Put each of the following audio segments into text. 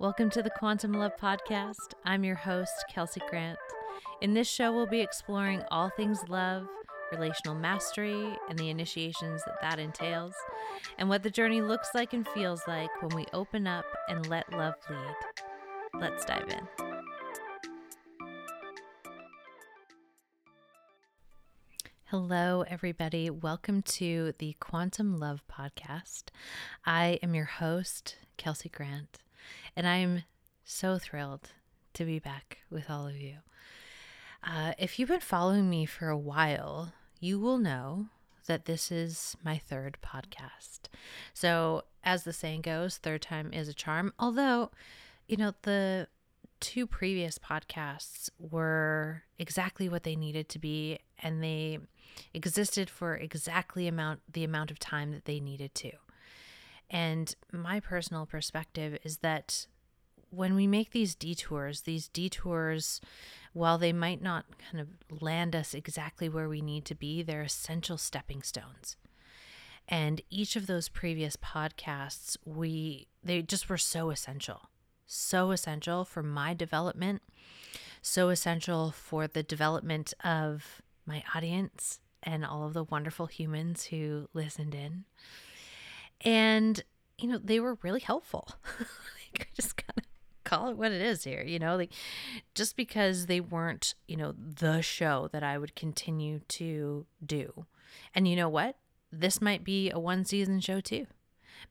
Welcome to the Quantum Love Podcast. I'm your host, Kelsey Grant. In this show, we'll be exploring all things love, relational mastery, and the initiations that that entails, and what the journey looks like and feels like when we open up and let love lead. Let's dive in. Hello, everybody. Welcome to the Quantum Love Podcast. I am your host, Kelsey Grant, and I'm so thrilled to be back with all of you. Uh, if you've been following me for a while, you will know that this is my third podcast. So, as the saying goes, third time is a charm. Although, you know, the two previous podcasts were exactly what they needed to be and they existed for exactly amount the amount of time that they needed to. And my personal perspective is that when we make these detours, these detours, while they might not kind of land us exactly where we need to be, they're essential stepping stones. And each of those previous podcasts, we they just were so essential. So essential for my development, so essential for the development of my audience and all of the wonderful humans who listened in. And, you know, they were really helpful. like, I just kind of call it what it is here, you know, like just because they weren't, you know, the show that I would continue to do. And you know what? This might be a one season show too.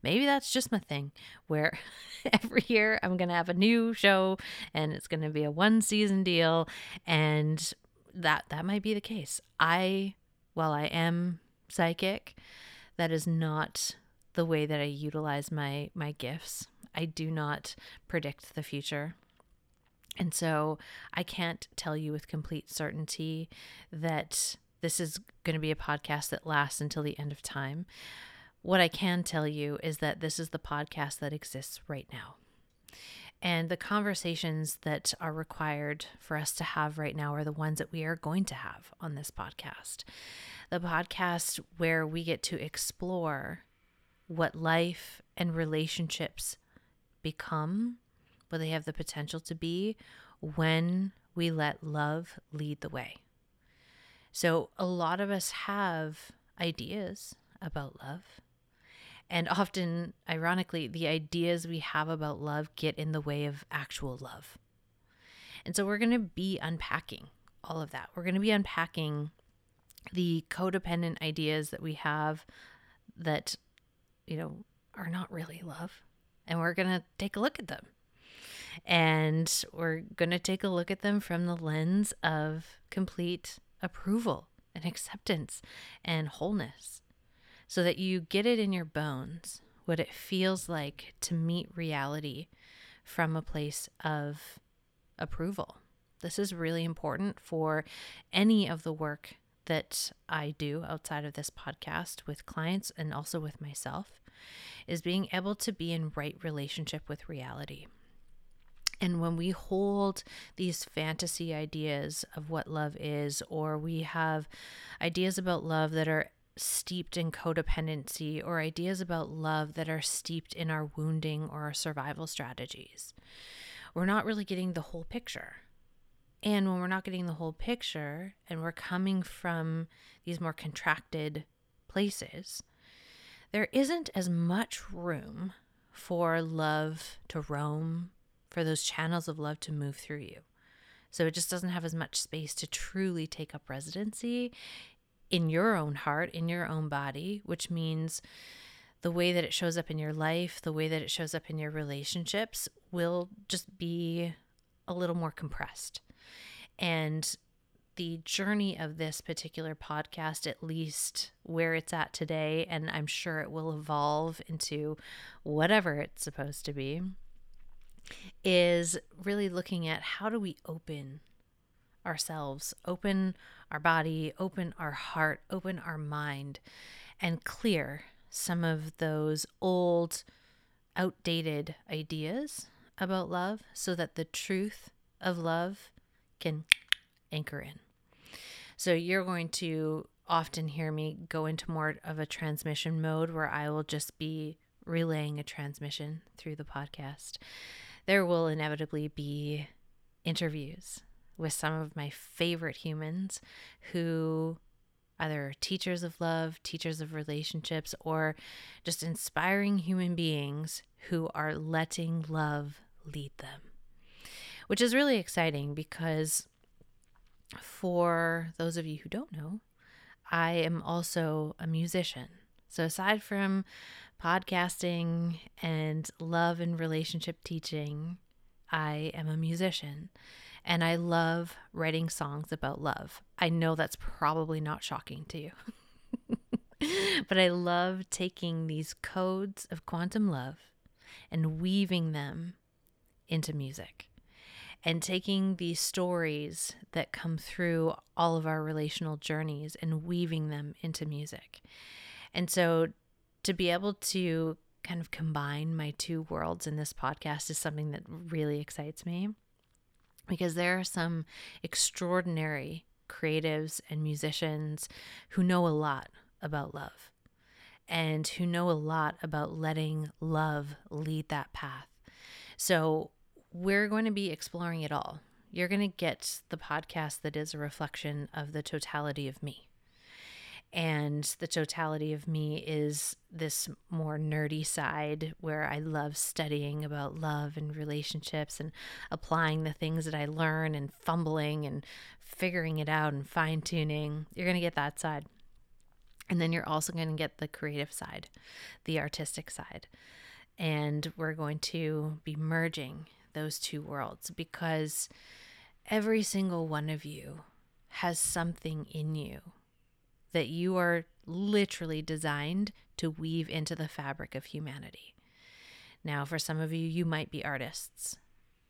Maybe that's just my thing where every year I'm going to have a new show and it's going to be a one season deal and that that might be the case. I while I am psychic, that is not the way that I utilize my my gifts. I do not predict the future. And so I can't tell you with complete certainty that this is going to be a podcast that lasts until the end of time. What I can tell you is that this is the podcast that exists right now. And the conversations that are required for us to have right now are the ones that we are going to have on this podcast. The podcast where we get to explore what life and relationships become, what they have the potential to be when we let love lead the way. So, a lot of us have ideas about love. And often, ironically, the ideas we have about love get in the way of actual love. And so, we're going to be unpacking all of that. We're going to be unpacking the codependent ideas that we have that, you know, are not really love. And we're going to take a look at them. And we're going to take a look at them from the lens of complete approval and acceptance and wholeness so that you get it in your bones what it feels like to meet reality from a place of approval. This is really important for any of the work that I do outside of this podcast with clients and also with myself is being able to be in right relationship with reality. And when we hold these fantasy ideas of what love is, or we have ideas about love that are steeped in codependency, or ideas about love that are steeped in our wounding or our survival strategies, we're not really getting the whole picture. And when we're not getting the whole picture and we're coming from these more contracted places, there isn't as much room for love to roam, for those channels of love to move through you. So it just doesn't have as much space to truly take up residency in your own heart, in your own body, which means the way that it shows up in your life, the way that it shows up in your relationships will just be a little more compressed. And the journey of this particular podcast, at least where it's at today, and I'm sure it will evolve into whatever it's supposed to be, is really looking at how do we open ourselves, open our body, open our heart, open our mind, and clear some of those old, outdated ideas about love so that the truth of love can anchor in. So you're going to often hear me go into more of a transmission mode where I will just be relaying a transmission through the podcast. there will inevitably be interviews with some of my favorite humans who either teachers of love, teachers of relationships, or just inspiring human beings who are letting love lead them. Which is really exciting because for those of you who don't know, I am also a musician. So aside from podcasting and love and relationship teaching, I am a musician and I love writing songs about love. I know that's probably not shocking to you. but I love taking these codes of quantum love and weaving them into music and taking these stories that come through all of our relational journeys and weaving them into music. And so to be able to kind of combine my two worlds in this podcast is something that really excites me because there are some extraordinary creatives and musicians who know a lot about love and who know a lot about letting love lead that path. So, we're going to be exploring it all. You're going to get the podcast that is a reflection of the totality of me. And the totality of me is this more nerdy side where I love studying about love and relationships and applying the things that I learn and fumbling and figuring it out and fine tuning. You're going to get that side. And then you're also going to get the creative side, the artistic side. And we're going to be merging those two worlds because every single one of you has something in you that you are literally designed to weave into the fabric of humanity. Now, for some of you, you might be artists.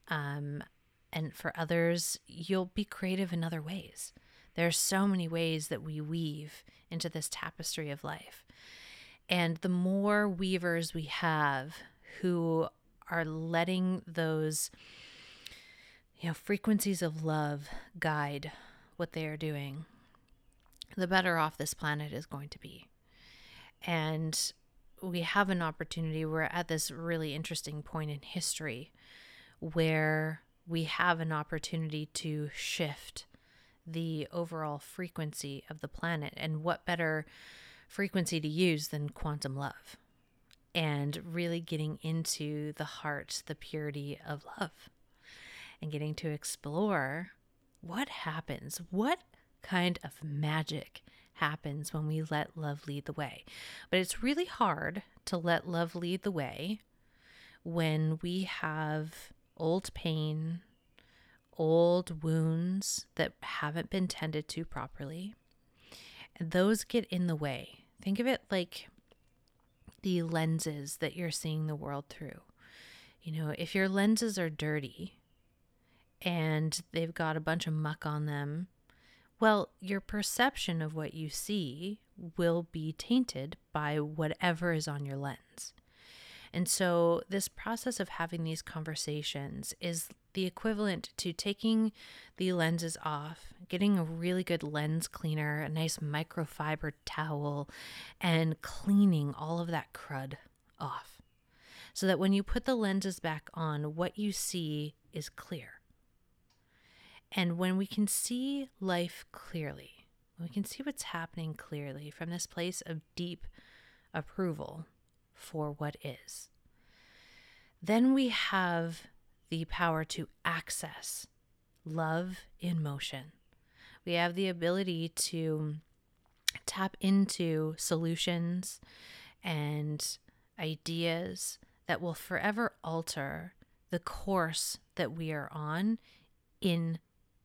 Um, and for others, you'll be creative in other ways. There are so many ways that we weave into this tapestry of life. And the more weavers we have who are letting those you know frequencies of love guide what they are doing the better off this planet is going to be. And we have an opportunity. We're at this really interesting point in history where we have an opportunity to shift the overall frequency of the planet. And what better frequency to use than quantum love? And really getting into the heart, the purity of love, and getting to explore what happens, what kind of magic happens when we let love lead the way. But it's really hard to let love lead the way when we have old pain, old wounds that haven't been tended to properly. And those get in the way. Think of it like the lenses that you're seeing the world through. You know, if your lenses are dirty and they've got a bunch of muck on them well, your perception of what you see will be tainted by whatever is on your lens. And so, this process of having these conversations is the equivalent to taking the lenses off, getting a really good lens cleaner, a nice microfiber towel, and cleaning all of that crud off. So that when you put the lenses back on, what you see is clear. And when we can see life clearly, we can see what's happening clearly from this place of deep approval for what is, then we have the power to access love in motion. We have the ability to tap into solutions and ideas that will forever alter the course that we are on in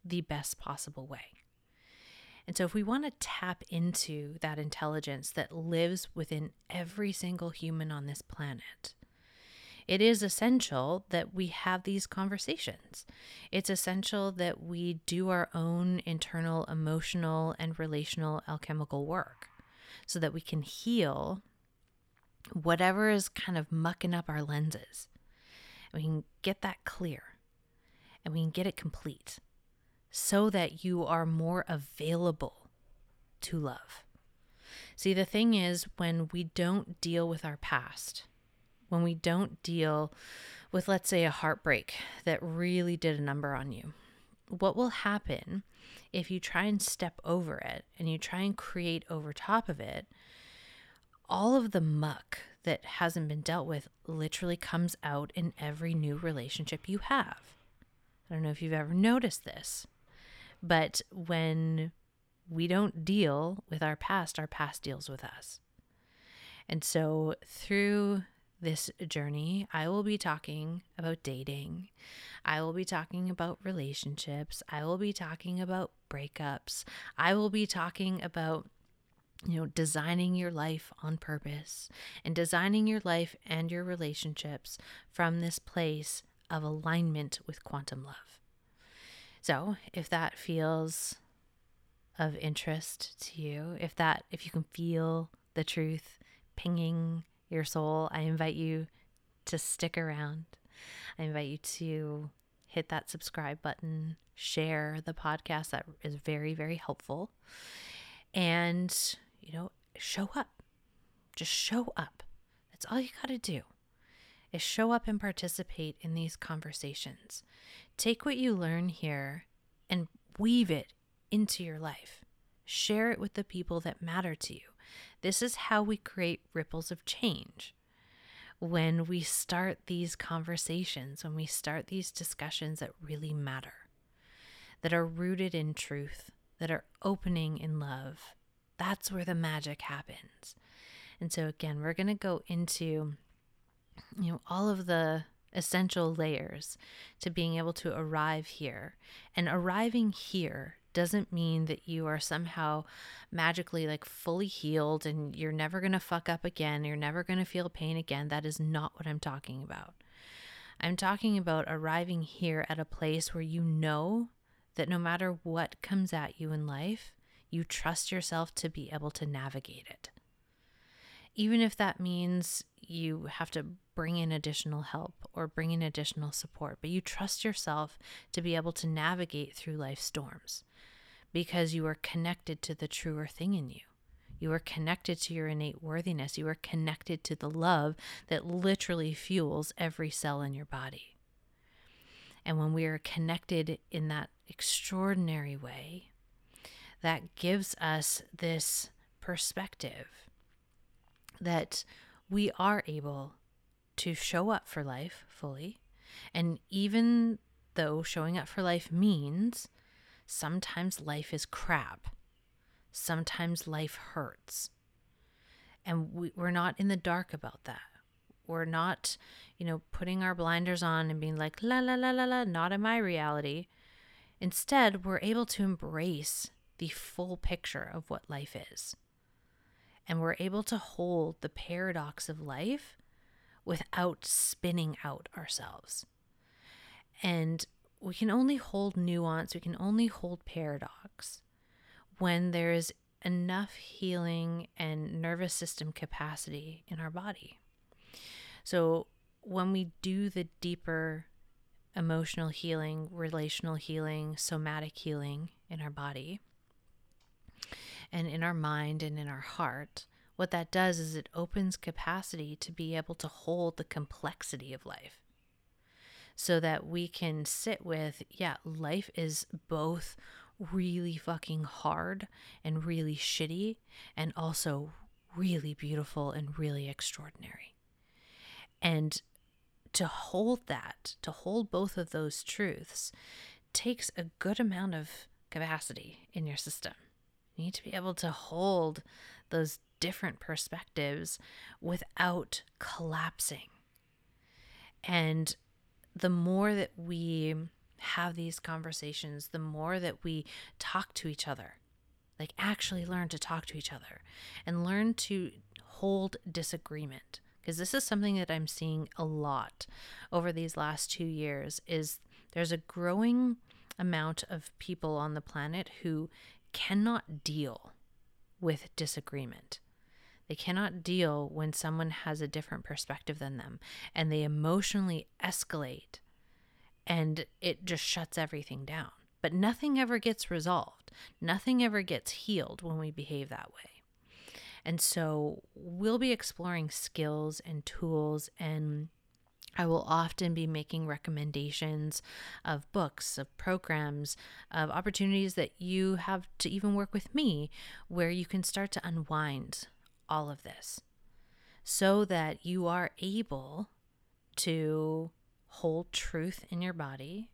the best possible way. And so, if we want to tap into that intelligence that lives within every single human on this planet, it is essential that we have these conversations. It's essential that we do our own internal emotional and relational alchemical work so that we can heal whatever is kind of mucking up our lenses. We can get that clear and we can get it complete so that you are more available to love. See, the thing is, when we don't deal with our past, when we don't deal with, let's say, a heartbreak that really did a number on you, what will happen if you try and step over it and you try and create over top of it? All of the muck that hasn't been dealt with literally comes out in every new relationship you have. I don't know if you've ever noticed this, but when we don't deal with our past, our past deals with us. And so through this journey, I will be talking about dating. I will be talking about relationships. I will be talking about breakups. I will be talking about you know, designing your life on purpose and designing your life and your relationships from this place of alignment with quantum love. So, if that feels of interest to you, if that if you can feel the truth pinging your soul, I invite you to stick around. I invite you to hit that subscribe button, share the podcast. That is very, very helpful. And, you know, show up. Just show up. That's all you got to do is show up and participate in these conversations. Take what you learn here and weave it into your life. Share it with the people that matter to you. This is how we create ripples of change. When we start these conversations, when we start these discussions that really matter, that are rooted in truth, that are opening in love, that's where the magic happens. And so, again, we're going to go into you know all of the essential layers to being able to arrive here. And arriving here doesn't mean that you are somehow magically like fully healed and you're never going to fuck up again, you're never going to feel pain again. That is not what I'm talking about. I'm talking about arriving here at a place where you know that no matter what comes at you in life, you trust yourself to be able to navigate it. Even if that means you have to bring in additional help or bring in additional support, but you trust yourself to be able to navigate through life's storms because you are connected to the truer thing in you. You are connected to your innate worthiness. You are connected to the love that literally fuels every cell in your body. And when we are connected in that extraordinary way, that gives us this perspective that we are able to show up for life fully. And even though showing up for life means sometimes life is crap, sometimes life hurts. And we, we're not in the dark about that. We're not, you know, putting our blinders on and being like, la, la, la, la, la, not in my reality. Instead, we're able to embrace the full picture of what life is and we're able to hold the paradox of life without spinning out ourselves. And we can only hold nuance, we can only hold paradox when there's enough healing and nervous system capacity in our body. So when we do the deeper emotional healing, relational healing, somatic healing in our body, and in our mind and in our heart, what that does is it opens capacity to be able to hold the complexity of life so that we can sit with, yeah, life is both really fucking hard and really shitty and also really beautiful and really extraordinary. And to hold that, to hold both of those truths, takes a good amount of capacity in your system. You need to be able to hold those different perspectives without collapsing. And the more that we have these conversations, the more that we talk to each other, like actually learn to talk to each other and learn to hold disagreement because this is something that I'm seeing a lot over these last 2 years is there's a growing amount of people on the planet who cannot deal with disagreement. They cannot deal when someone has a different perspective than them and they emotionally escalate and it just shuts everything down. But nothing ever gets resolved, nothing ever gets healed when we behave that way. And so we'll be exploring skills and tools and I will often be making recommendations of books, of programs, of opportunities that you have to even work with me where you can start to unwind all of this so that you are able to hold truth in your body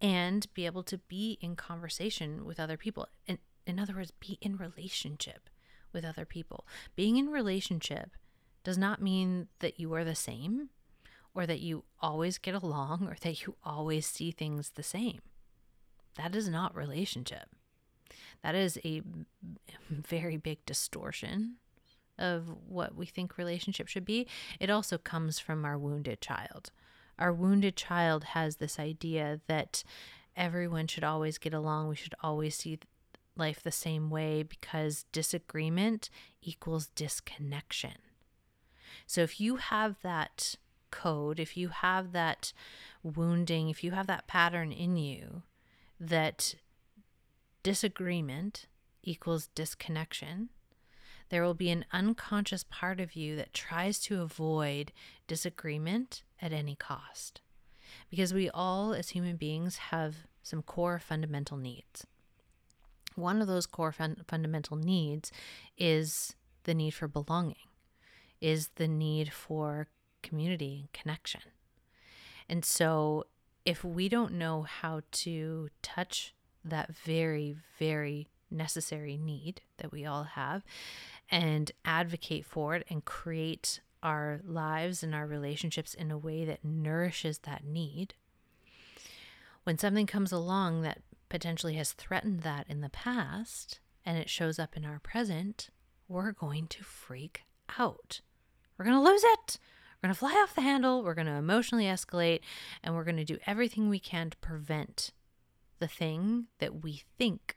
and be able to be in conversation with other people. In, in other words, be in relationship with other people. Being in relationship does not mean that you are the same or that you always get along or that you always see things the same. That is not relationship. That is a very big distortion of what we think relationship should be. It also comes from our wounded child. Our wounded child has this idea that everyone should always get along, we should always see life the same way because disagreement equals disconnection. So if you have that code, if you have that wounding, if you have that pattern in you that disagreement equals disconnection, there will be an unconscious part of you that tries to avoid disagreement at any cost. Because we all, as human beings, have some core fundamental needs. One of those core fun- fundamental needs is the need for belonging, is the need for community and connection. And so, if we don't know how to touch that very, very necessary need that we all have and advocate for it and create our lives and our relationships in a way that nourishes that need, when something comes along that potentially has threatened that in the past and it shows up in our present, we're going to freak out. We're going to lose it. We're going to fly off the handle, we're going to emotionally escalate, and we're going to do everything we can to prevent the thing that we think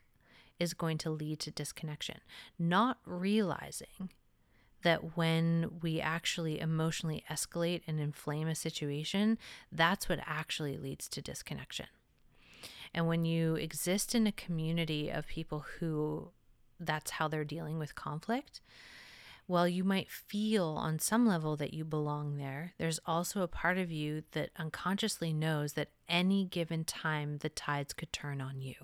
is going to lead to disconnection, not realizing that when we actually emotionally escalate and inflame a situation, that's what actually leads to disconnection. And when you exist in a community of people who that's how they're dealing with conflict, while you might feel on some level that you belong there, there's also a part of you that unconsciously knows that any given time the tides could turn on you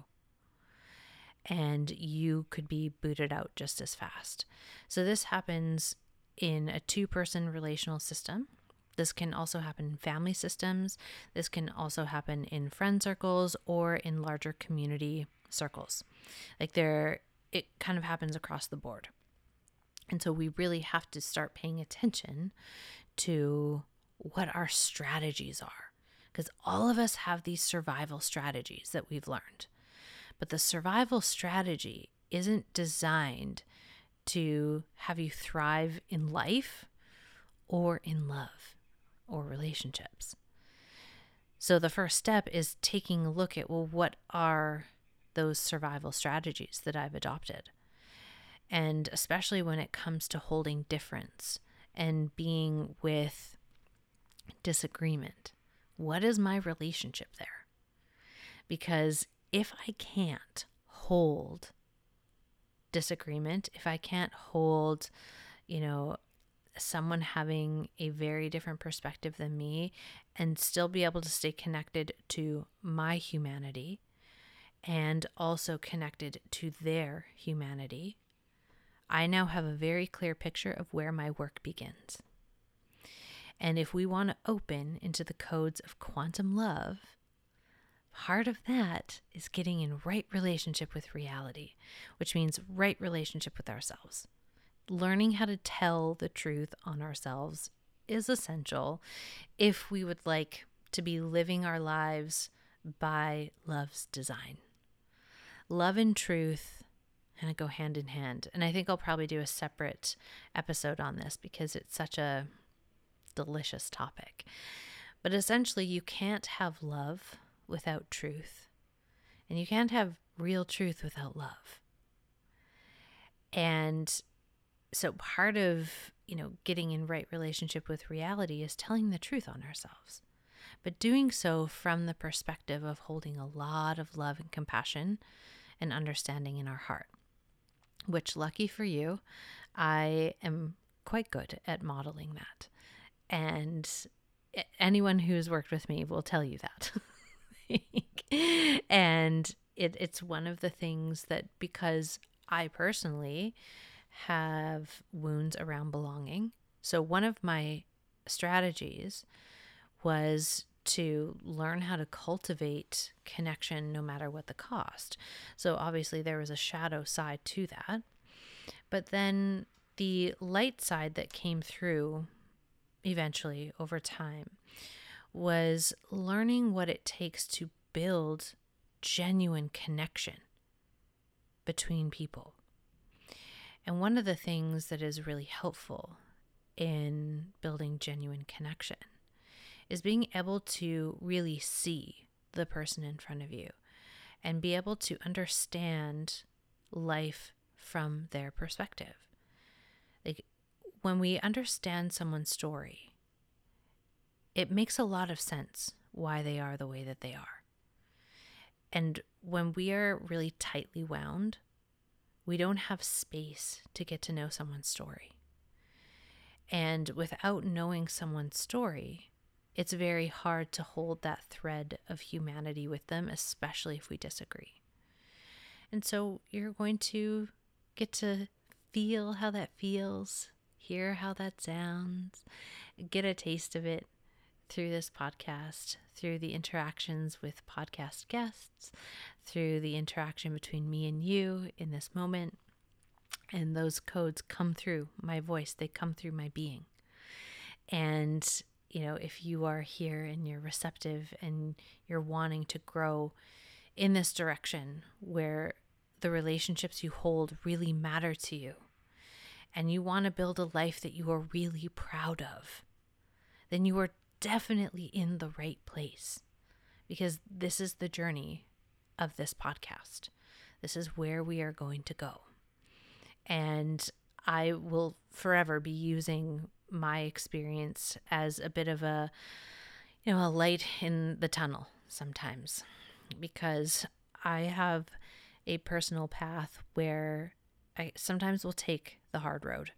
and you could be booted out just as fast. So, this happens in a two person relational system. This can also happen in family systems. This can also happen in friend circles or in larger community circles. Like, there, it kind of happens across the board. And so we really have to start paying attention to what our strategies are. Because all of us have these survival strategies that we've learned. But the survival strategy isn't designed to have you thrive in life or in love or relationships. So the first step is taking a look at well, what are those survival strategies that I've adopted? And especially when it comes to holding difference and being with disagreement, what is my relationship there? Because if I can't hold disagreement, if I can't hold, you know, someone having a very different perspective than me and still be able to stay connected to my humanity and also connected to their humanity, I now have a very clear picture of where my work begins. And if we want to open into the codes of quantum love, part of that is getting in right relationship with reality, which means right relationship with ourselves. Learning how to tell the truth on ourselves is essential if we would like to be living our lives by love's design. Love and truth kind of go hand in hand. And I think I'll probably do a separate episode on this because it's such a delicious topic. But essentially, you can't have love without truth, and you can't have real truth without love. And so part of, you know, getting in right relationship with reality is telling the truth on ourselves. But doing so from the perspective of holding a lot of love and compassion and understanding in our heart which, lucky for you, I am quite good at modeling that. And anyone who's worked with me will tell you that. and it, it's one of the things that because I personally have wounds around belonging. So one of my strategies was to learn how to cultivate connection no matter what the cost. So obviously there was a shadow side to that. But then the light side that came through eventually over time was learning what it takes to build genuine connection between people. And one of the things that is really helpful in building genuine connection is being able to really see the person in front of you and be able to understand life from their perspective. Like when we understand someone's story, it makes a lot of sense why they are the way that they are. And when we are really tightly wound, we don't have space to get to know someone's story. And without knowing someone's story, it's very hard to hold that thread of humanity with them, especially if we disagree. And so you're going to get to feel how that feels, hear how that sounds, get a taste of it through this podcast, through the interactions with podcast guests, through the interaction between me and you in this moment. And those codes come through my voice, they come through my being. And you know, if you are here and you're receptive and you're wanting to grow in this direction where the relationships you hold really matter to you and you want to build a life that you are really proud of, then you are definitely in the right place because this is the journey of this podcast. This is where we are going to go. And I will forever be using my experience as a bit of a you know a light in the tunnel sometimes because I have a personal path where I sometimes will take the hard road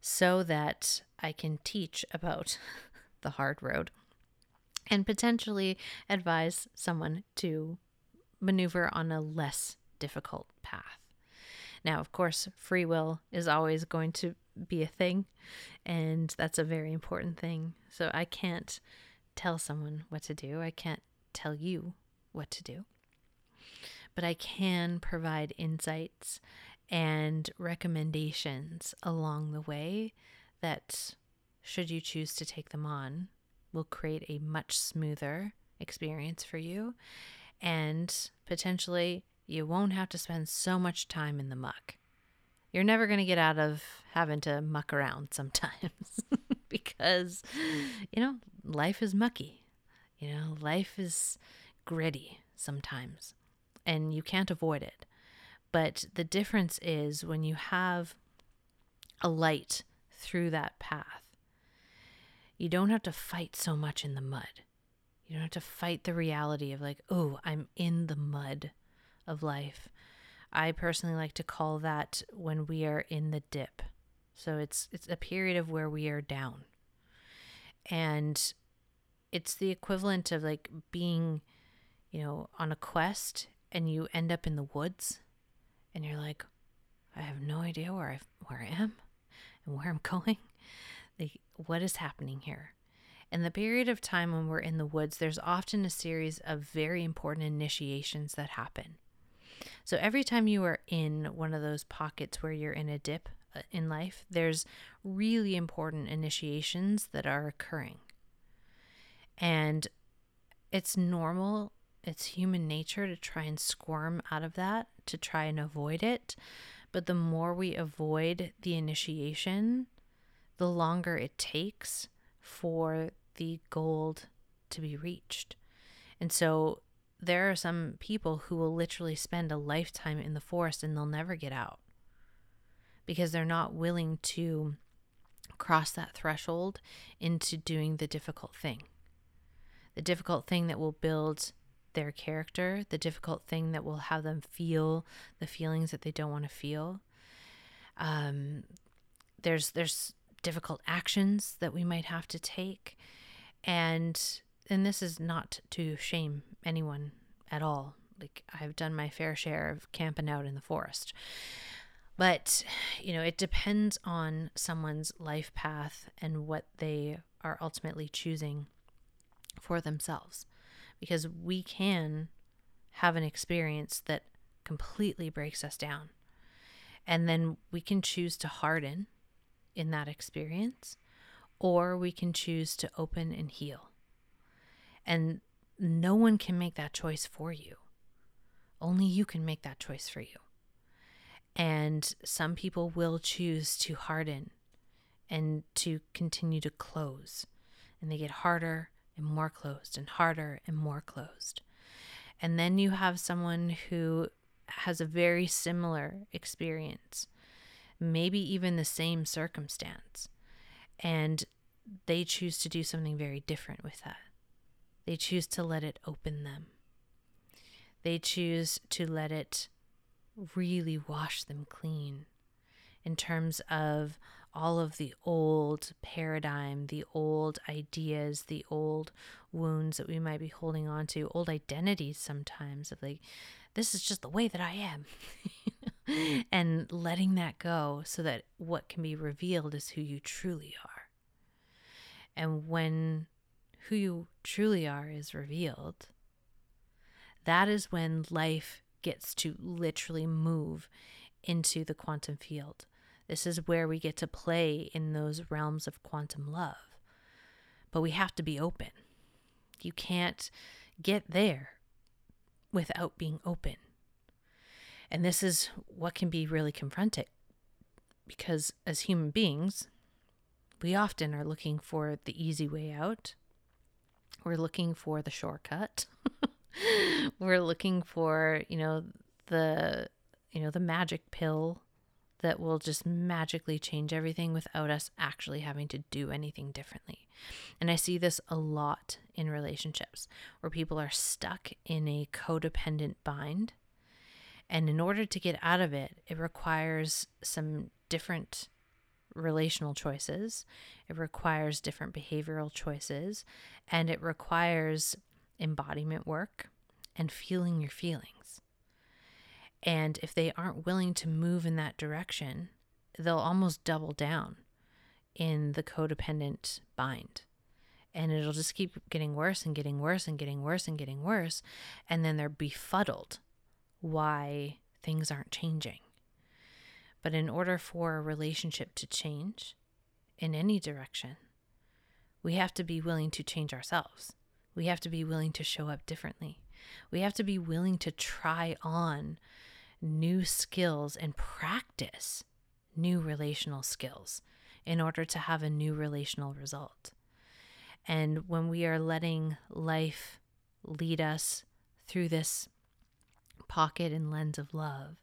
so that I can teach about the hard road and potentially advise someone to maneuver on a less difficult path. Now, of course, free will is always going to be a thing, and that's a very important thing. So I can't tell someone what to do, I can't tell you what to do, but I can provide insights and recommendations along the way that, should you choose to take them on, will create a much smoother experience for you and potentially you won't have to spend so much time in the muck. You're never going to get out of having to muck around sometimes because, you know, life is mucky. You know, life is gritty sometimes and you can't avoid it. But the difference is when you have a light through that path, you don't have to fight so much in the mud. You don't have to fight the reality of, like, oh, I'm in the mud of life. I personally like to call that when we are in the dip. So it's it's a period of where we are down. And it's the equivalent of like being, you know, on a quest and you end up in the woods and you're like, I have no idea where I where I am and where I'm going. What is happening here? In the period of time when we're in the woods, there's often a series of very important initiations that happen. So every time you are in one of those pockets where you're in a dip uh, in life, there's really important initiations that are occurring. And it's normal, it's human nature to try and squirm out of that, to try and avoid it. But the more we avoid the initiation, the longer it takes for the gold to be reached. And so there are some people who will literally spend a lifetime in the forest and they'll never get out because they're not willing to cross that threshold into doing the difficult thing. The difficult thing that will build their character, the difficult thing that will have them feel the feelings that they don't want to feel. Um, there's there's difficult actions that we might have to take And and this is not to shame anyone at all. Like I've done my fair share of camping out in the forest. But, you know, it depends on someone's life path and what they are ultimately choosing for themselves. Because we can have an experience that completely breaks us down. And then we can choose to harden in that experience, or we can choose to open and heal. And no one can make that choice for you. Only you can make that choice for you. And some people will choose to harden and to continue to close. And they get harder and more closed and harder and more closed. And then you have someone who has a very similar experience, maybe even the same circumstance. And they choose to do something very different with that. They choose to let it open them. They choose to let it really wash them clean in terms of all of the old paradigm, the old ideas, the old wounds that we might be holding on to, old identities sometimes of like, this is just the way that I am. and letting that go so that what can be revealed is who you truly are. And when who you truly are is revealed, that is when life gets to literally move into the quantum field. This is where we get to play in those realms of quantum love. But we have to be open. You can't get there without being open. And this is what can be really confronting because as human beings, we often are looking for the easy way out. We're looking for the shortcut. we're looking for, you know, the you know, the magic pill that will just magically change everything without us actually having to do anything differently. And I see this a lot in relationships where people are stuck in a codependent bind. And in order to get out of it, it requires some different relational choices, it requires different behavioral choices, and it requires embodiment work and feeling your feelings. And if they aren't willing to move in that direction, they'll almost double down in the codependent bind. And it'll just keep getting worse and getting worse and getting worse and getting worse. And then they're befuddled why things aren't changing. But in order for a relationship to change in any direction, we have to be willing to change ourselves. We have to be willing to show up differently. We have to be willing to try on new skills and practice new relational skills in order to have a new relational result. And when we are letting life lead us through this pocket and lens of love,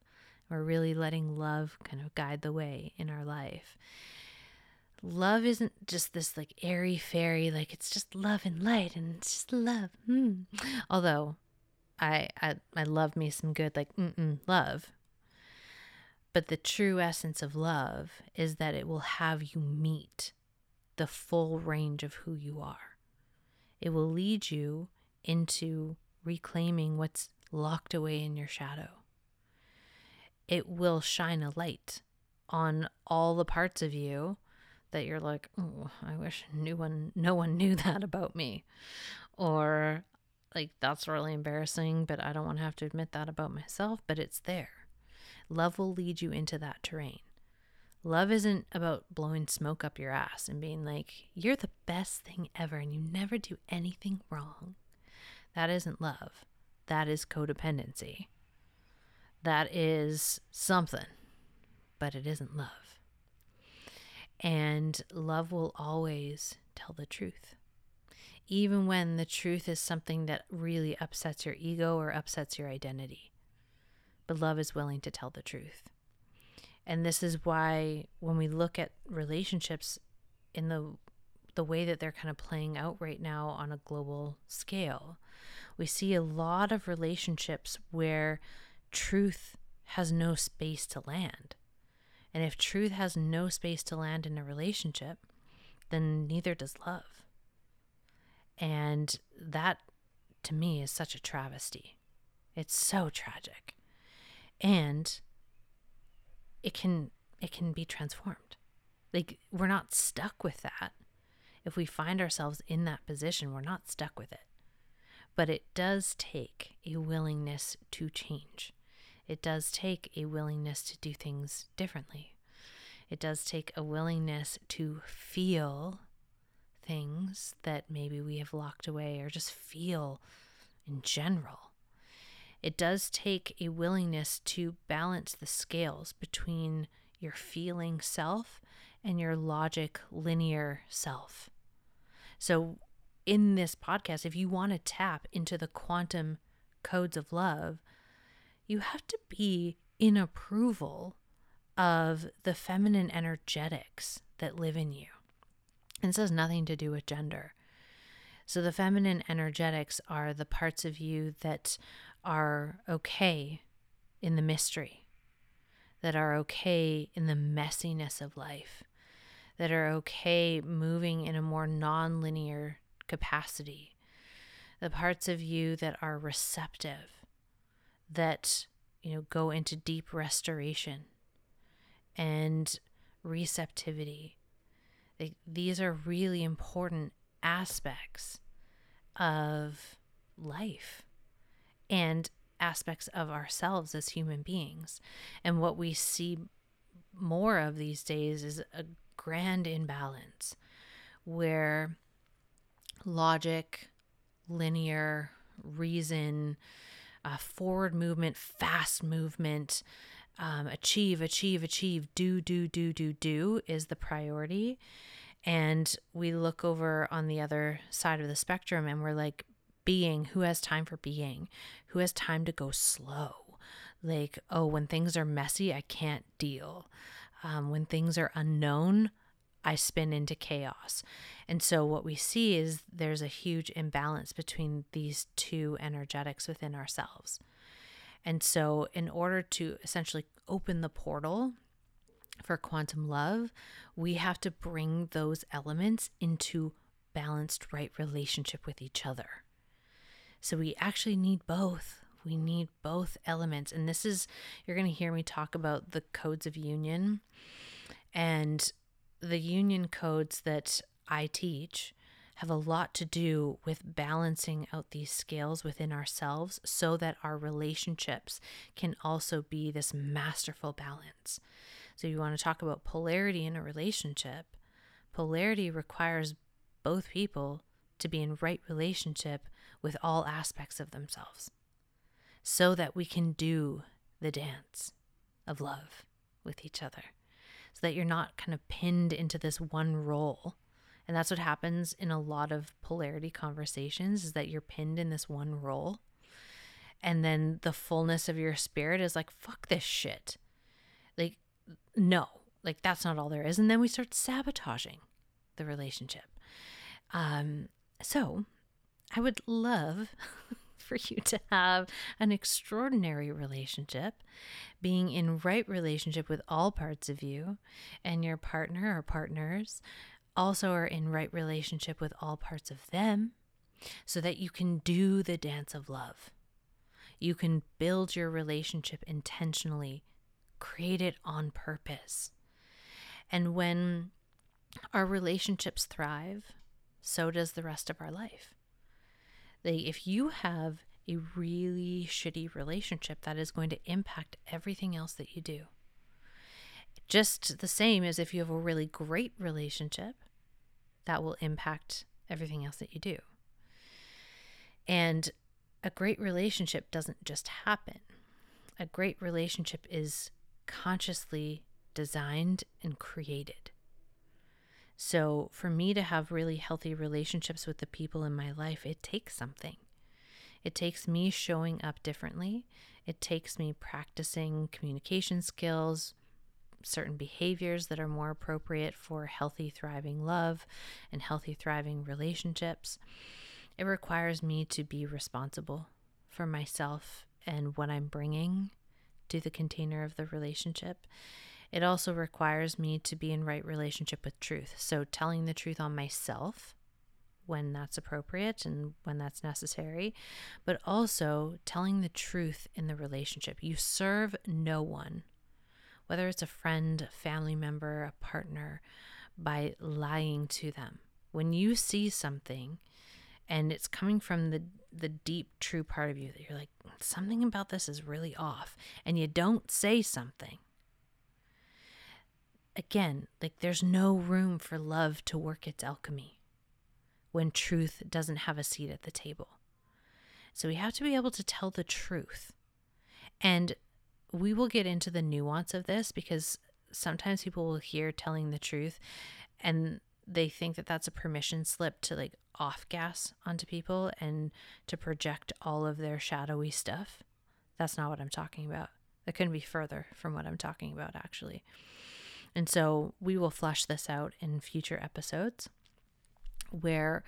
we're really letting love kind of guide the way in our life love isn't just this like airy fairy, like it's just love and light and it's just love. Mm. Although I, I I love me some good like mm love. But the true essence of love is that it will have you meet the full range of who you are. It will lead you into reclaiming what's locked away in your shadow. It will shine a light on all the parts of you that you're like, oh, I wish no one, no one knew that about me, or like that's really embarrassing, but I don't want to have to admit that about myself. But it's there. Love will lead you into that terrain. Love isn't about blowing smoke up your ass and being like, you're the best thing ever and you never do anything wrong. That isn't love. That is codependency. That is something, but it isn't love. And love will always tell the truth. Even when the truth is something that really upsets your ego or upsets your identity. But love is willing to tell the truth. And this is why when we look at relationships in the the way that they're kind of playing out right now on a global scale, we see a lot of relationships where truth has no space to land. And if truth has no space to land in a relationship, then neither does love. And that to me is such a travesty. It's so tragic. And it can it can be transformed. Like we're not stuck with that. If we find ourselves in that position, we're not stuck with it. But it does take a willingness to change. It does take a willingness to do things differently. It does take a willingness to feel things that maybe we have locked away or just feel in general. It does take a willingness to balance the scales between your feeling self and your logic linear self. So, in this podcast, if you want to tap into the quantum codes of love, you have to be in approval of the feminine energetics that live in you. And this has nothing to do with gender. So, the feminine energetics are the parts of you that are okay in the mystery, that are okay in the messiness of life, that are okay moving in a more non linear capacity, the parts of you that are receptive, that you know go into deep restoration and receptivity. These are really important aspects of life and aspects of ourselves as human beings. And what we see more of these days is a grand imbalance where logic, linear, reason, uh, forward movement, fast movement, um, achieve, achieve, achieve, do, do, do, do, do is the priority. And we look over on the other side of the spectrum and we're like, being, who has time for being, who has time to go slow. Like, oh, when things are messy, I can't deal. Um, when things are unknown, I spin into chaos. And so, what we see is there's a huge imbalance between these two energetics within ourselves. And so, in order to essentially open the portal for quantum love, we have to bring those elements into balanced, right relationship with each other. So, we actually need both. We need both elements. And this is, you're going to hear me talk about the codes of union. And the union codes that I teach have a lot to do with balancing out these scales within ourselves so that our relationships can also be this masterful balance. So, you want to talk about polarity in a relationship. Polarity requires both people to be in right relationship with all aspects of themselves so that we can do the dance of love with each other that you're not kind of pinned into this one role and that's what happens in a lot of polarity conversations is that you're pinned in this one role. And then the fullness of your spirit is like, fuck this shit. Like, no, like that's not all there is. And then we start sabotaging the relationship. Um, so I would love for you to have an extraordinary relationship, being in right relationship with all parts of you and your partner or partners, also are in right relationship with all parts of them so that you can do the dance of love. You can build your relationship intentionally, create it on purpose. And when our relationships thrive, so does the rest of our life. Like if you have a really shitty relationship, that is going to impact everything else that you do. Just the same as if you have a really great relationship, that will impact everything else that you do. And a great relationship doesn't just happen, a great relationship is consciously designed and created. So, for me to have really healthy relationships with the people in my life, it takes something. It takes me showing up differently. It takes me practicing communication skills, certain behaviors that are more appropriate for healthy, thriving love and healthy, thriving relationships. It requires me to be responsible for myself and what I'm bringing to the container of the relationship. It also requires me to be in right relationship with truth. So, telling the truth on myself when that's appropriate and when that's necessary, but also telling the truth in the relationship. You serve no one, whether it's a friend, a family member, a partner, by lying to them. When you see something and it's coming from the the deep true part of you that you're like something about this is really off and you don't say something again, like there's no room for love to work its alchemy when truth doesn't have a seat at the table. So we have to be able to tell the truth. And we will get into the nuance of this because sometimes people will hear telling the truth and they think that that's a permission slip to like off gas onto people and to project all of their shadowy stuff. That's not what I'm talking about. That couldn't be further from what I'm talking about, actually. And so we will flesh this out in future episodes where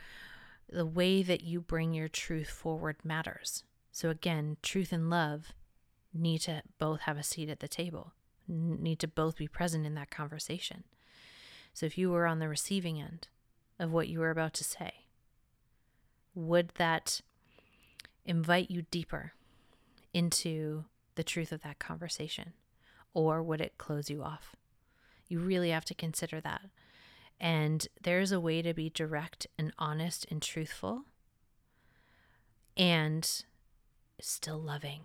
the way that you bring your truth forward matters. So, again, truth and love need to both have a seat at the table, need to both be present in that conversation. So, if you were on the receiving end of what you were about to say, would that invite you deeper into the truth of that conversation? Or would it close you off? You really have to consider that. And there's a way to be direct and honest and truthful and still loving.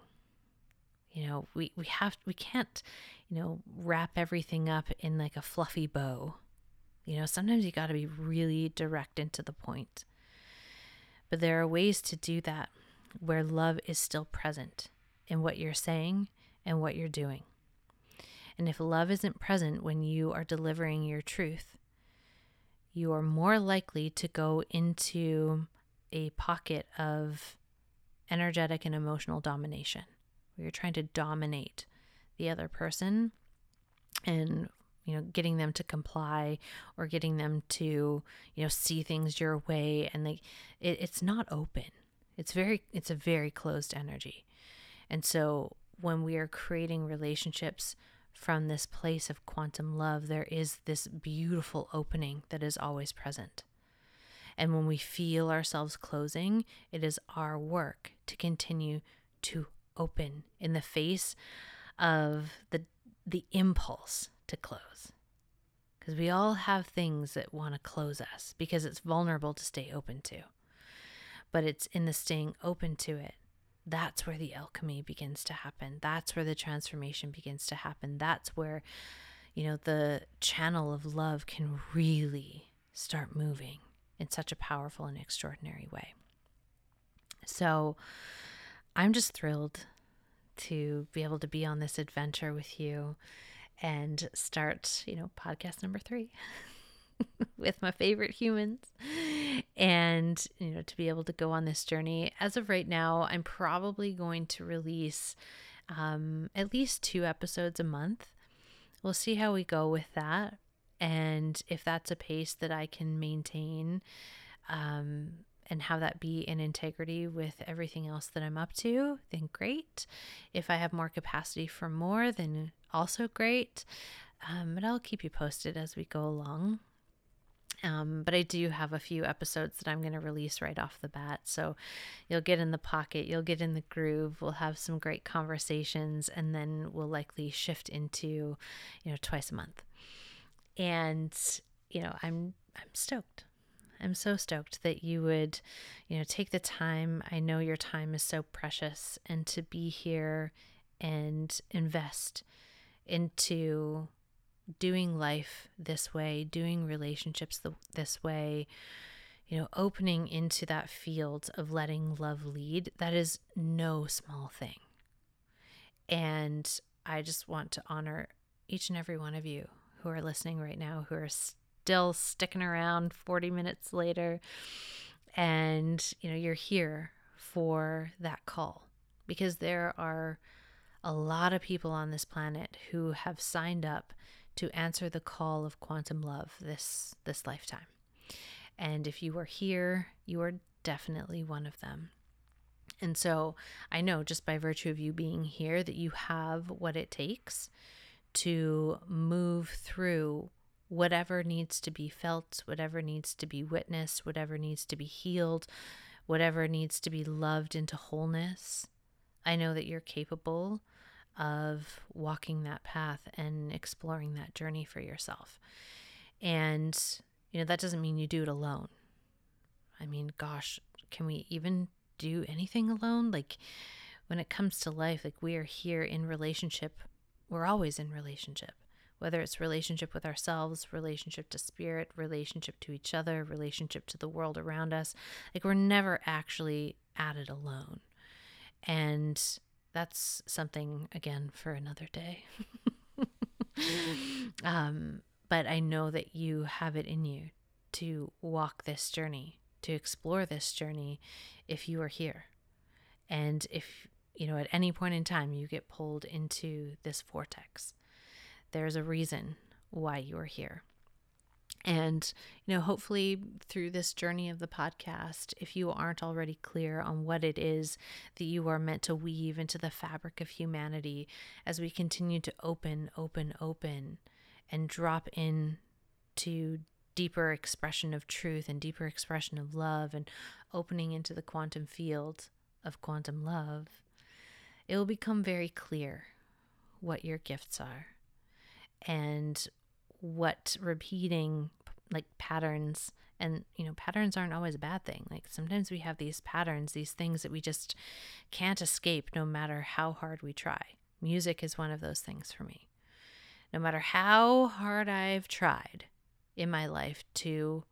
You know, we, we have we can't, you know, wrap everything up in like a fluffy bow. You know, sometimes you got to be really direct and to the point. But there are ways to do that where love is still present in what you're saying and what you're doing. And if love isn't present when you are delivering your truth, you are more likely to go into a pocket of energetic and emotional domination where you're trying to dominate the other person and you know getting them to comply or getting them to you know see things your way. And like it, it's not open. It's very it's a very closed energy. And so when we are creating relationships from this place of quantum love, there is this beautiful opening that is always present. And when we feel ourselves closing, it is our work to continue to open in the face of the the impulse to close. Because we all have things that want to close us because it's vulnerable to stay open to. But it's in the staying open to it that's where the alchemy begins to happen. That's where the transformation begins to happen. That's where, you know, the channel of love can really start moving in such a powerful and extraordinary way. So I'm just thrilled to be able to be on this adventure with you and start, you know, podcast number three. with my favorite humans. And you know to be able to go on this journey. As of right now i'm probably going to release um, at least two episodes a month. We'll see how we go with that. And if that's a pace that i can maintain um, and have that be in integrity with everything else that i'm up to then great. If i have more capacity for more then also great. Um, but i'll keep you posted as we go along um, but I do have a few episodes that I'm going to release right off the bat. So you'll get in the pocket, you'll get in the groove, we'll have some great conversations, and then we'll likely shift into, you know, twice a month. And, you know, I'm I'm stoked. I'm so stoked that you would, you know, take the time. I know your time is so precious and to be here and invest into doing life this way, doing relationships the, this way, you know, opening into that field of letting love lead, that is no small thing. And I just want to honor each and every one of you who are listening right now, who are still sticking around 40 minutes later. And, you know, you're here for that call because there are a lot of people on this planet who have signed up to answer the call of quantum love this this lifetime. And if you are here, you are definitely one of them. And so I know just by virtue of you being here that you have what it takes to move through whatever needs to be felt, whatever needs to be witnessed, whatever needs to be healed, whatever needs to be loved into wholeness. I know that you're capable of walking that path and exploring that journey for yourself. And, you know, that doesn't mean you do it alone. I mean, gosh, can we even do anything alone? Like, when it comes to life, like, we are here in relationship. We're always in relationship, whether it's relationship with ourselves, relationship to spirit, relationship to each other, relationship to the world around us. Like, we're never actually at it alone. And that's something, again, for another day. um, but I know that you have it in you to walk this journey, to explore this journey if you are here. And if, you know, at any point in time you get pulled into this vortex, there's a reason why you are here. And, you know, hopefully through this journey of the podcast, if you aren't already clear on what it is that you are meant to weave into the fabric of humanity as we continue to open, open, open and drop in to deeper expression of truth and deeper expression of love and opening into the quantum field of quantum love, it will become very clear what your gifts are. And what repeating like patterns and you know patterns aren't always a bad thing. Like sometimes we have these patterns these things that we just can't escape no matter how hard we try. Music is one of those things for me. No matter how hard I've tried in my life to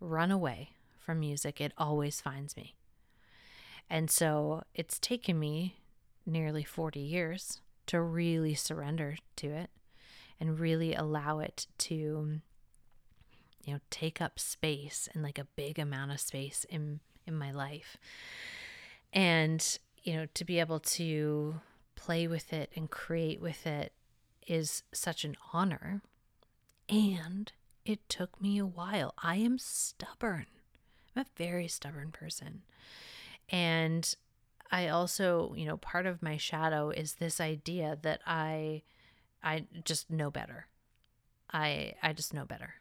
run away from music, it always finds me. And so it's taken me nearly 40 years to really surrender to it and really allow it to you know take up space and like a big amount of space in in my life and you know to be able to play with it and create with it is such an honor. And it took me a while. I am stubborn. I'm a very stubborn person. And I also, you know, part of my shadow is this idea that I I just know better. I I just know better.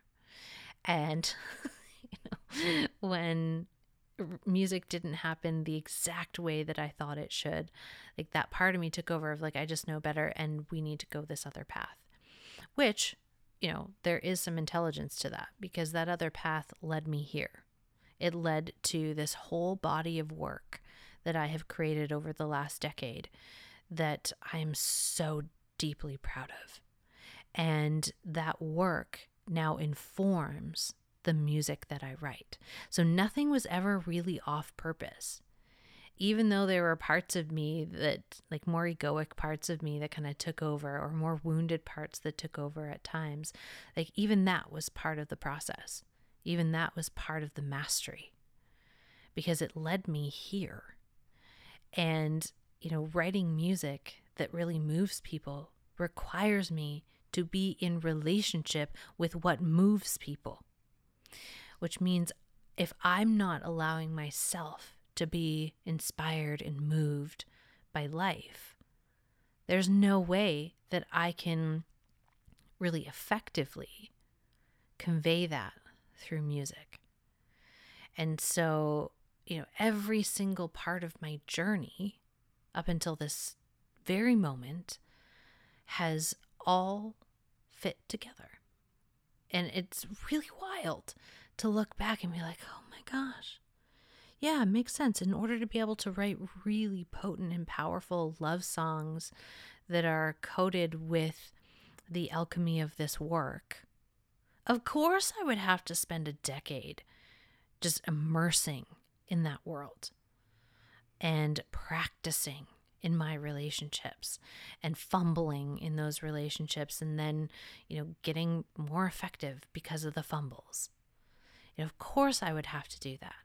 And you know, when music didn't happen the exact way that I thought it should. Like that part of me took over of like, I just know better and we need to go this other path. Which, you know, there is some intelligence to that because that other path led me here. It led to this whole body of work that I have created over the last decade that I am so deeply proud of. And that work now informs the music that I write. So nothing was ever really off purpose. Even though there were parts of me that, like more egoic parts of me that kind of took over, or more wounded parts that took over at times, like even that was part of the process. Even that was part of the mastery because it led me here. And, you know, writing music that really moves people requires me to be in relationship with what moves people which means if I'm not allowing myself to be inspired and moved by life, there's no way that I can really effectively convey that through music. And so, you know, every single part of my journey up until this very moment has all fit together. And it's really wild to look back and be like, oh my gosh. Yeah, it makes sense. In order to be able to write really potent and powerful love songs that are coated with the alchemy of this work, of course I would have to spend a decade just immersing in that world and practicing in my relationships and fumbling in those relationships and then, you know, getting more effective because of the fumbles. Know, of course I would have to do that.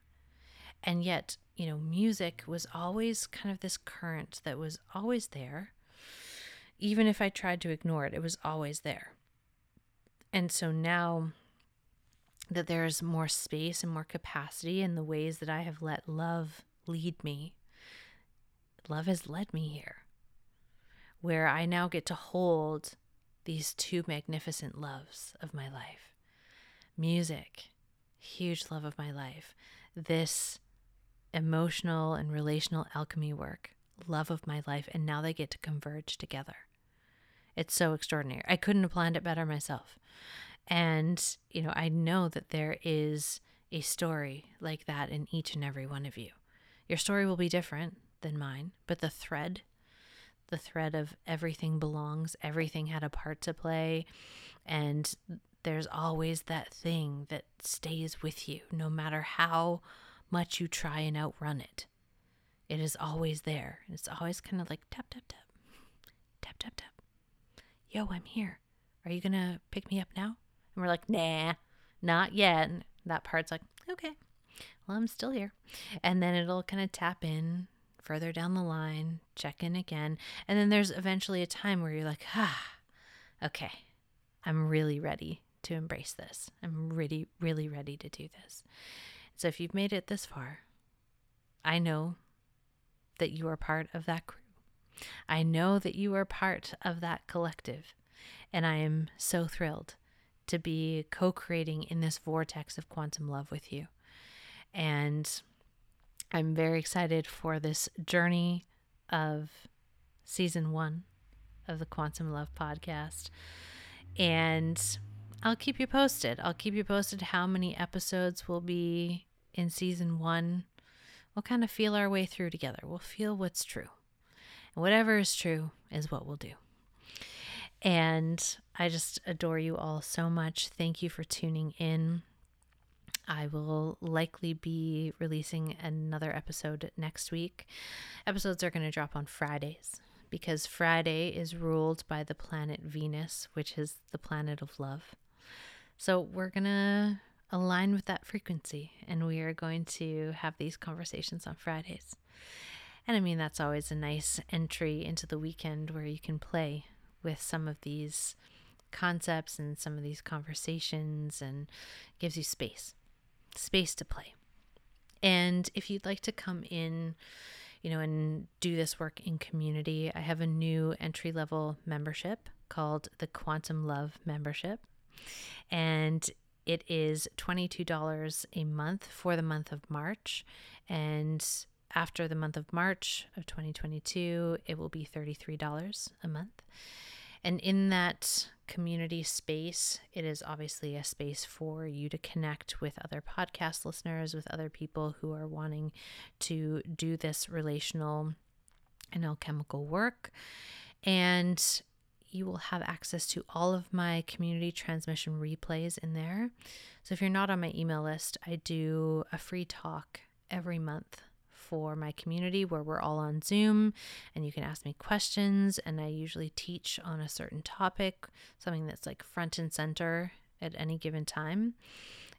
And yet, you know, music was always kind of this current that was always there. Even if I tried to ignore it, it was always there. And so now that there's more space and more capacity in the ways that I have let love lead me love has led me here, where I now get to hold these two magnificent loves of my life music, huge love of my life. This emotional and relational alchemy work, love of my life. And now they get to converge together. It's so extraordinary. I couldn't have planned it better myself. And, you know, I know that there is a story like that in each and every one of you. Your story will be different than mine, but the thread, the thread of everything belongs, everything had a part to play, and there's always that thing that stays with you no matter how much you try and outrun it. It is always there. It's always kind of like tap, tap, tap, tap, tap, tap. Yo, I'm here. Are you going to pick me up now? And we're like, nah, not yet. And that part's like, okay, well, I'm still here. And then it'll kind of tap in further down the line, check in again. And then there's eventually a time where you're like, ah, okay, I'm really ready to embrace this. I'm really, really ready to do this. So if you've made it this far, I know that you are part of that crew. I know that you are part of that collective. And I am so thrilled to be co creating in this vortex of quantum love with you. And I'm very excited for this journey of season one of the Quantum Love podcast. And I'll keep you posted. I'll keep you posted how many episodes will be in season one. We'll kind of feel our way through together. We'll feel what's true. And whatever is true is what we'll do. And I just adore you all so much. Thank you for tuning in. I will likely be releasing another episode next week. Episodes are going to drop on Fridays because Friday is ruled by the planet Venus, which is the planet of love. So we're going to align with that frequency and we are going to have these conversations on Fridays. And I mean, that's always a nice entry into the weekend where you can play with some of these concepts and some of these conversations and gives you space, space to play. And if you'd like to come in, you know, and do this work in community, I have a new entry level membership called the Quantum Love Membership and it is $22 a month for the month of March. And after the month of March of 2022, it will be $33 a month. And in that community space, it is obviously a space for you to connect with other podcast listeners, with other people who are wanting to do this relational and alchemical work. And you will have access to all of my community transmission replays in there. So if you're not on my email list, I do a free talk every month for my community where we're all on Zoom and you can ask me questions. And I usually teach on a certain topic, something that's like front and center at any given time.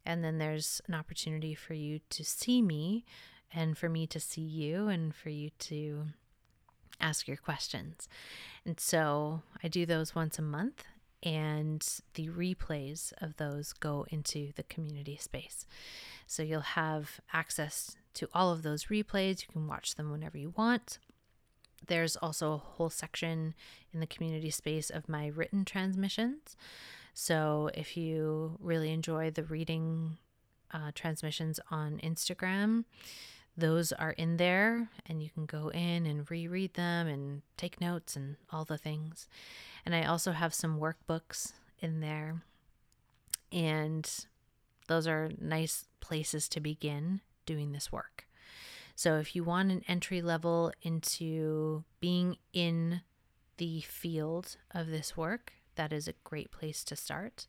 And then there's an opportunity for you to see me and for me to see you and for you to ask your questions. And so I do those once a month, and the replays of those go into the community space. So you'll have access to all of those replays. You can watch them whenever you want. There's also a whole section in the community space of my written transmissions. So if you really enjoy the reading uh, transmissions on Instagram, those are in there and you can go in and reread them and take notes and all the things. And I also have some workbooks in there. And those are nice places to begin doing this work. So if you want an entry level into being in the field of this work, that is a great place to start.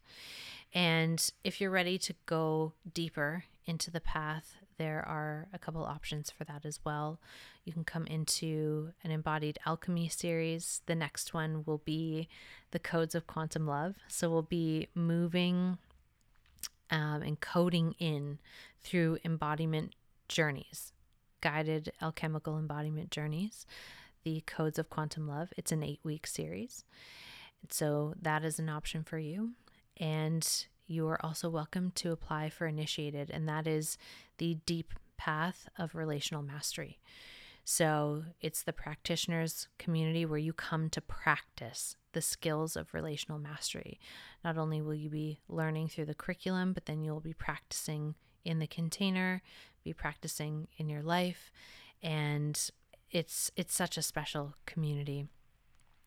And if you're ready to go deeper into the path there are a couple options for that as well. You can come into an embodied alchemy series. The next one will be the codes of quantum love. So we'll be moving um, and coding in through embodiment journeys, guided alchemical embodiment journeys, the codes of quantum love. It's an eight week series. So that is an option for you. And you are also welcome to apply for initiated, and that is the deep path of relational mastery. So it's the practitioners community where you come to practice the skills of relational mastery. Not only will you be learning through the curriculum, but then you'll be practicing in the container, be practicing in your life, and it's it's such a special community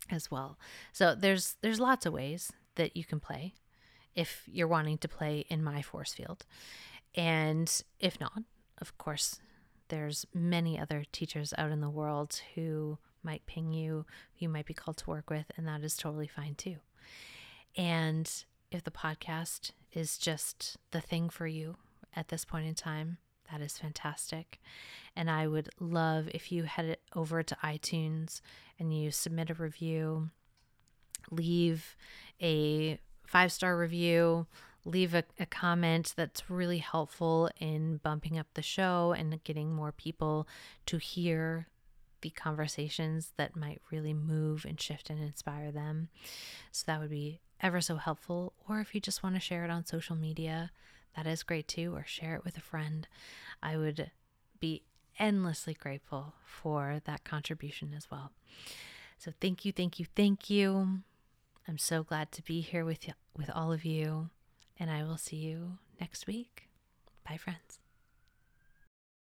as well. So there's there's lots of ways that you can play if you're wanting to play in my force field. And if not, of course, there's many other teachers out in the world who might ping you, you might be called to work with, and that is totally fine too. And if the podcast is just the thing for you at this point in time, that is fantastic. And I would love if you head over to iTunes and you submit a review, leave a five star review, leave a, a, comment that's really helpful in bumping up the show and getting more people to hear the conversations that might really move and shift and inspire them. So that would be ever so helpful. Or if you just want to share it on social media, that is great too, or share it with a friend. I would be endlessly grateful for that contribution as well. So thank you, thank you, thank you. I'm so glad to be here with you, with all of you, and I will see you next week. Bye friends.